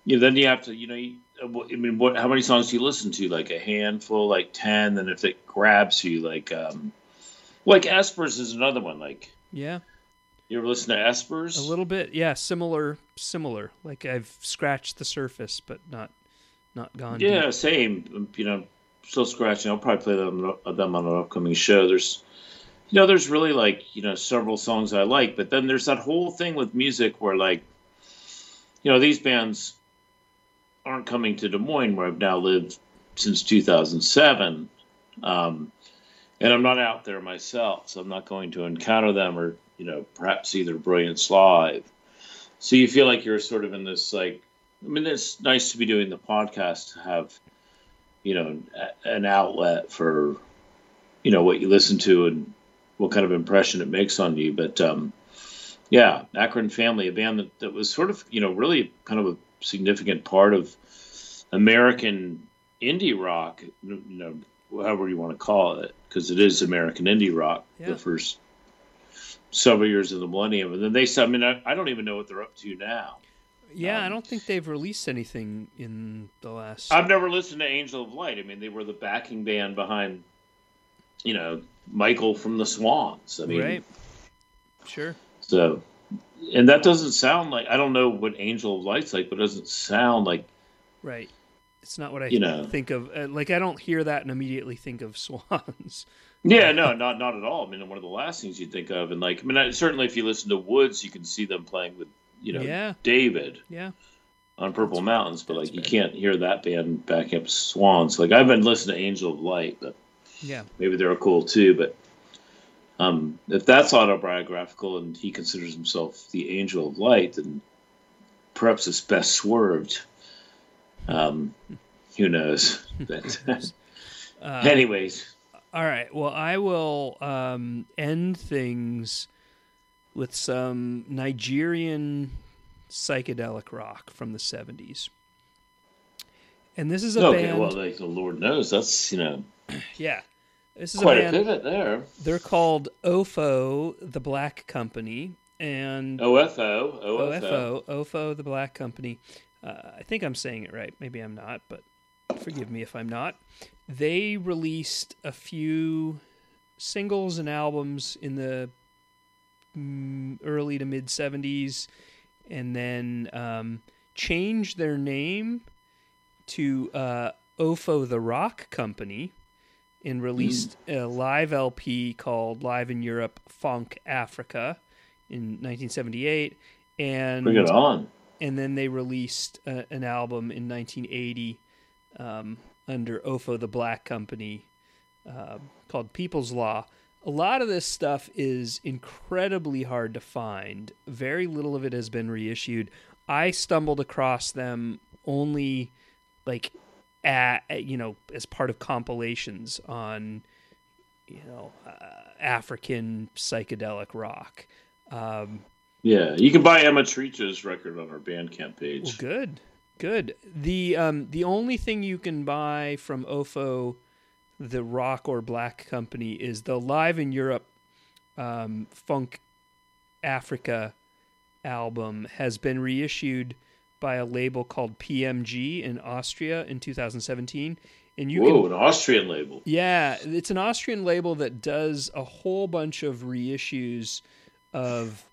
you know, then you have to you know. You, I mean, what? How many songs do you listen to? Like a handful, like ten. Then if it grabs you, like um, like Espers is another one. Like yeah, you ever listen to Espers? a little bit. Yeah, similar, similar. Like I've scratched the surface, but not not gone. Yeah, deep. same. You know, still scratching. I'll probably play them them on an upcoming show. There's, you know, there's really like you know several songs I like, but then there's that whole thing with music where like, you know, these bands aren't coming to Des Moines where I've now lived since 2007, um, and I'm not out there myself, so I'm not going to encounter them or you know perhaps see their brilliance live. So you feel like you're sort of in this like I mean, it's nice to be doing the podcast to have, you know, an outlet for, you know, what you listen to and what kind of impression it makes on you. But um, yeah, Akron Family, a band that, that was sort of, you know, really kind of a significant part of American indie rock, you know, however you want to call it, because it is American indie rock, Yeah. the first several years of the millennium. And then they said, I mean, I, I don't even know what they're up to now. Yeah. I Um, don't think they've released anything in the last. I've never listened to Angel of Light. I mean, they were the backing band behind, you know, Michael from the Swans. I mean, right. Sure. so, and that doesn't sound like I don't know what Angel of Light's like, but it doesn't sound like Right. It's not what I You know. think of. Uh, like I don't hear that and immediately think of swans. yeah, no, not not at all. I mean, one of the last things you'd think of, and like, I mean, I, certainly if you listen to Woods, you can see them playing with, you know, Yeah. David Yeah. on Purple Mountains, but that's like you can't hear that band back up Swans. Like I've been listening to Angel of Light, but Yeah. maybe they're cool too. But um, if that's autobiographical and he considers himself the angel of light, then perhaps it's best swerved. Um, who knows? But Uh, anyways, All right. Well, I will um, end things with some Nigerian psychedelic rock from the 70s. And this is a okay. band. Well, like the Lord knows, that's you know yeah. This is quite a a pivot there. They're called OFO, the Black Company. And OFO, OFO. OFO, OFO, the Black Company. Uh, I think I'm saying it right. Maybe I'm not, but forgive me if I'm not. They released a few singles and albums in the early to mid 70s and then um, changed their name to uh, OFO the Rock Company and released a live LP called Live in Europe Funk Africa in 1978 and Bring it on. and then they released uh, an album in 1980 um, under OFO the Black Company uh, called People's Law. A lot of this stuff is incredibly hard to find. Very little of it has been reissued. I stumbled across them only like at you know as part of compilations on you know uh, African psychedelic rock. Um, Yeah, you can buy Emma Tricca's record on our Bandcamp page. well, good, good. The um, the only thing you can buy from OFO, the Rock or Black Company, is the Live in Europe um, Funk Africa album has been reissued by a label called PMG in Austria in 2017, and you Whoa, can an Austrian label. yeah, it's an Austrian label that does a whole bunch of reissues of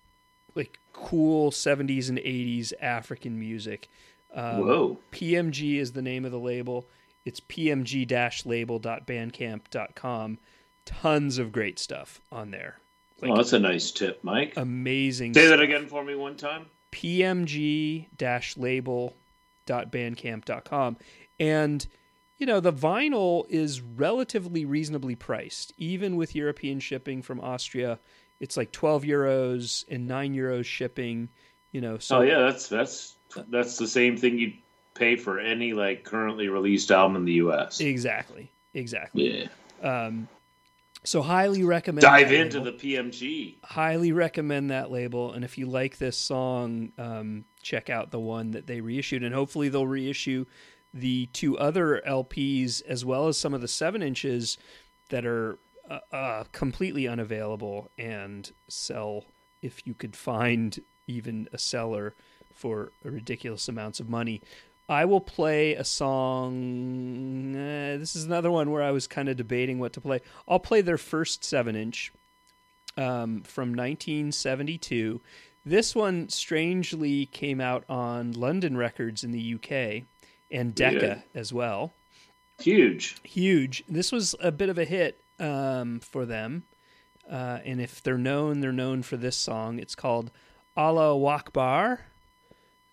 like cool 70s and 80s African music. Um, Whoa. PMG is the name of the label. It's pmg-label.bandcamp.com. Tons of great stuff on there. Like oh, that's a nice tip, Mike. amazing Say that again for me one time. pmg-label.bandcamp.com and you know the vinyl is relatively reasonably priced even with european shipping from austria it's like 12 euros and 9 euros shipping You know, so oh yeah, that's that's that's the same thing you'd pay for any like currently released album in the U.S. exactly, exactly. Yeah, Um, so highly recommend dive into label. the PMG. highly recommend that label and if you like this song um, check out the one that they reissued and hopefully they'll reissue the two other lps as well as some of the seven inches that are uh, uh, completely unavailable and sell if you could find even a seller for ridiculous amounts of money I will play a song. eh, this is another one where I was kind of debating what to play. I'll play their first seven inch um, from 1972. This one strangely came out on London Records in the UK and Decca Yeah. as well. Huge. Huge. This was a bit of a hit um, for them. Uh, and if they're known, they're known for this song. It's called Allah Wakbar.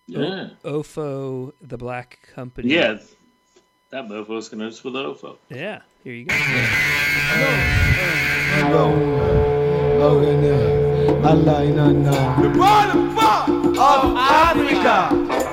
Yeah, Ofo, the Black Company. yeah. That mofo's gonna with Ofo. Yeah. Here you go. Of Africa. Allahu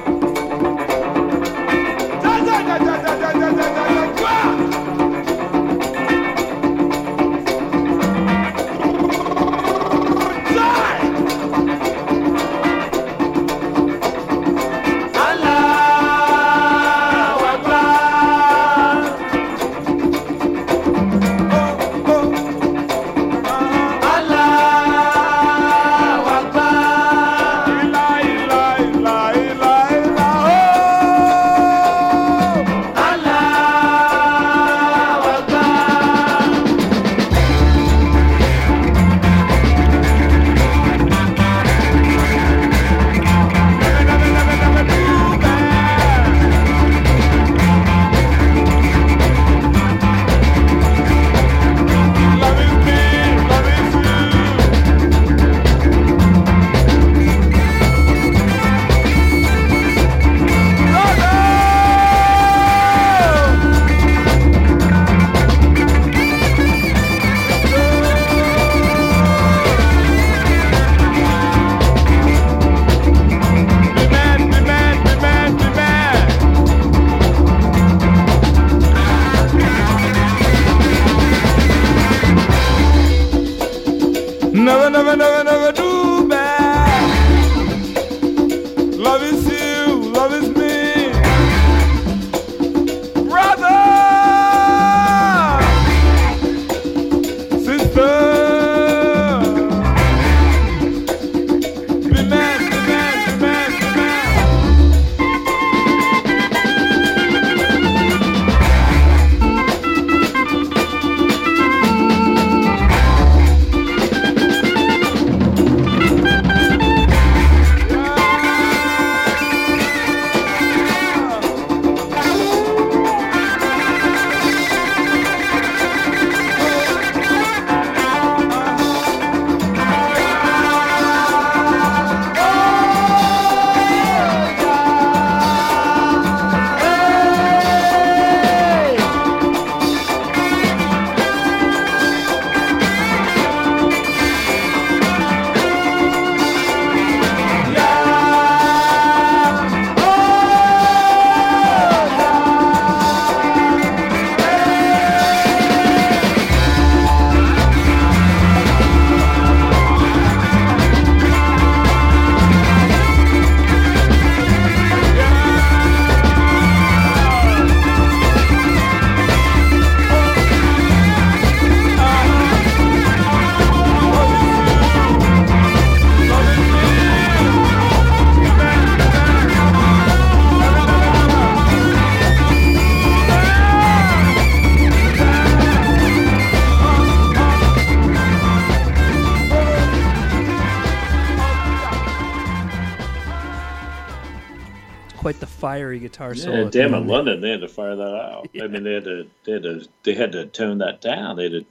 fiery guitar solo. Yeah, at damn it. London, they had to fire that out. I mean, they had to, they had to, they had to tone that down. They had to,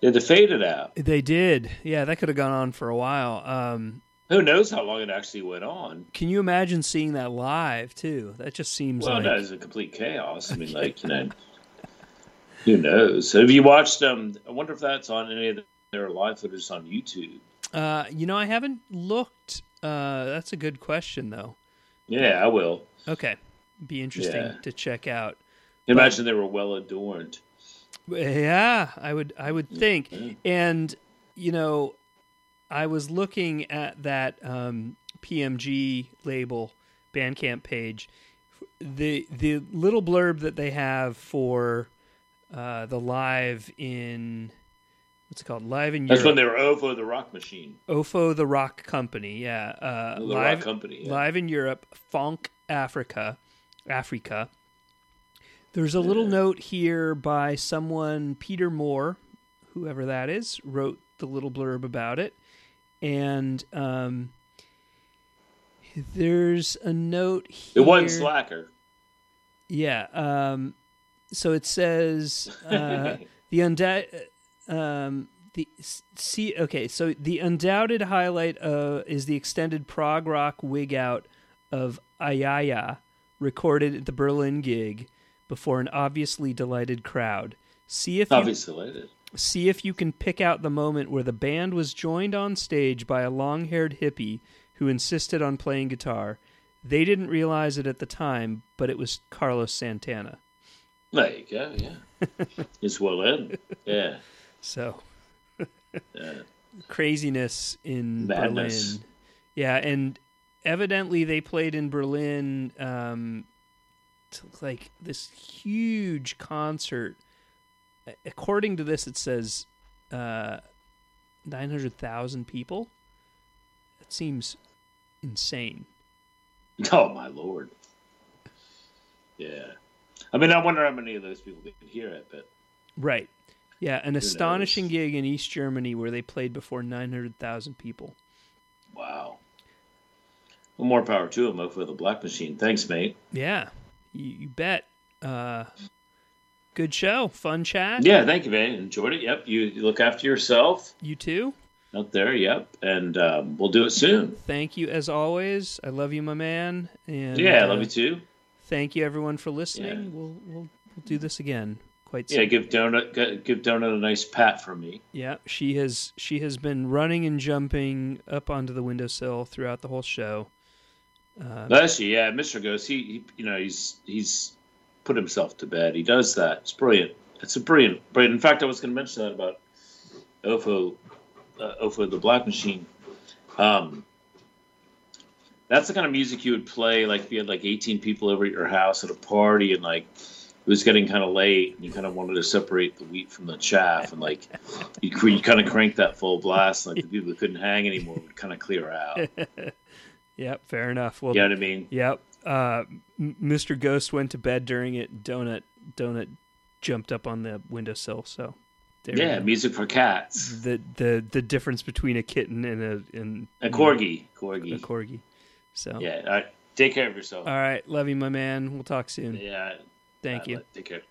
they had to fade it out. They did. Yeah, that could have gone on for a while. Um, Who knows how long it actually went on? can you imagine seeing that live too? That just seems like Well, like that is a complete chaos. I mean, like you know, who knows? Have you watched? Um, I wonder if that's on any of their live footage on YouTube. Uh, you know, I haven't looked Uh, that's a good question, though. Yeah, I will. Okay, be interesting Yeah. to check out. Imagine they were well adorned. Yeah, I would I would think. Mm. And you know, I was looking at that um, PMG label Bandcamp page. The the little blurb that they have for uh, the live in what's it called? Live in Europe. That's Europe. when they were OVO the Rock Machine. Ofo the Rock Company, yeah. Uh, The live Rock Company. Yeah. live in Europe, Funk Africa, Africa. There's a little note here by someone, Peter Moore, whoever that is, wrote the little blurb about it, and um, there's a note Here. It wasn't Slacker. Yeah. Um, so it says uh, the undou- um, the see. Okay, so the undoubted highlight uh, is the extended prog rock wig out of Ayaya, recorded at the Berlin gig before an obviously delighted crowd. See if you Obviously, it is. see if you can pick out the moment where the band was joined on stage by a long-haired hippie who insisted on playing guitar. They didn't realize it at the time, but it was Carlos Santana. There you go. Yeah, it's well in. Yeah, So yeah. craziness in Madness. Berlin. Yeah, and evidently they played in Berlin um to like this huge concert. According to this it says uh 900,000 people. That seems insane. Oh my lord. Yeah. I mean, I wonder how many of those people did hear it, but Right. Yeah, an astonishing gig in East Germany where they played before 900,000 people. wow. Well, more power to him for the Black Machine. Thanks, mate. Yeah, you, you bet. Uh, good show, fun chat. Yeah, thank you, man. Enjoyed it. Yep. You, you look after yourself You too. out there. Yep. And um, we'll do it soon. Thank you as always. I love you, my man. And yeah, I uh, love you too. Thank you everyone for listening. Yeah. We'll, we'll we'll do this again quite Yeah, soon. give donut give donut a nice pat for me. Yeah, she has she has been running and jumping up onto the windowsill throughout the whole show. Uh, Bless you. Yeah, Mister Ghost. He, he, you know, he's he's put himself to bed. He does that. It's brilliant. It's a brilliant, brilliant. In fact, I was going to mention that about Ofo, uh, Ofo the Black Machine. Um, that's the kind of music you would play like if you had like 18 people over at your house at a party and like it was getting kind of late and you kind of wanted to separate the wheat from the chaff and like you, you kind of crank that full blast like the people who couldn't hang anymore would kind of clear out. yep, fair enough. Well, You know what I mean? Yep. Uh, Mr. Ghost went to bed during it. Donut Donut jumped up on the windowsill. So there Yeah, music for cats. the the the difference between a kitten and a and A corgi. Corgi, a Corgi. corgi. So Yeah. All right. Take care of yourself. all right, love you, my man. We'll talk soon. Yeah. Thank uh, you. Take care.